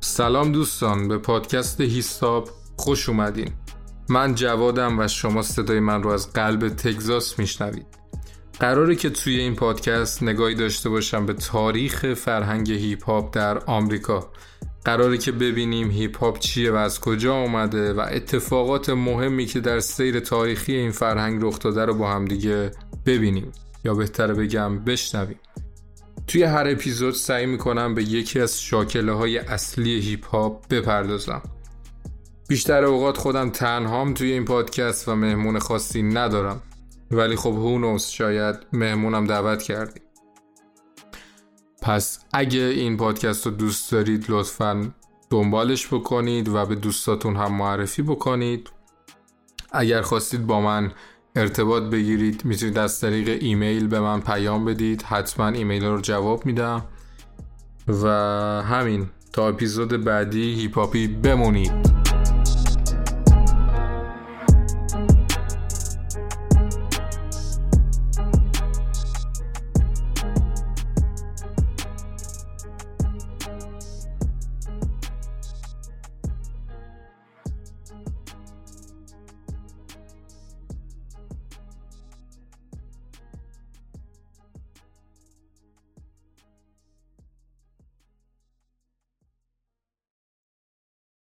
سلام دوستان به پادکست هیستاب خوش اومدین. من جوادم و شما صدای من رو از قلب تگزاس میشنوید. قراره که توی این پادکست نگاهی داشته باشم به تاریخ فرهنگ هیپ هاپ در آمریکا. قراره که ببینیم هیپ هاپ چیه و از کجا اومده و اتفاقات مهمی که در سیر تاریخی این فرهنگ رخ داده رو با هم دیگه ببینیم. یا بهتره بگم بشنویم. توی هر اپیزود سعی می‌کنم به یکی از شاکله های اصلی هیپ هاپ بپردازم. بیشتر اوقات خودم تنهام توی این پادکست و مهمون خاصی ندارم. ولی خب هونوس شاید مهمونم دعوت کردیم. پس اگه این پادکست رو دوست دارید لطفا دنبالش بکنید و به دوستاتون هم معرفی بکنید. اگر خواستید با من ارتباط بگیرید می‌تونید از طریق ایمیل به من پیام بدید. حتما ایمیل رو جواب میدم. و همین تا اپیزود بعدی هیپاپی بمونید.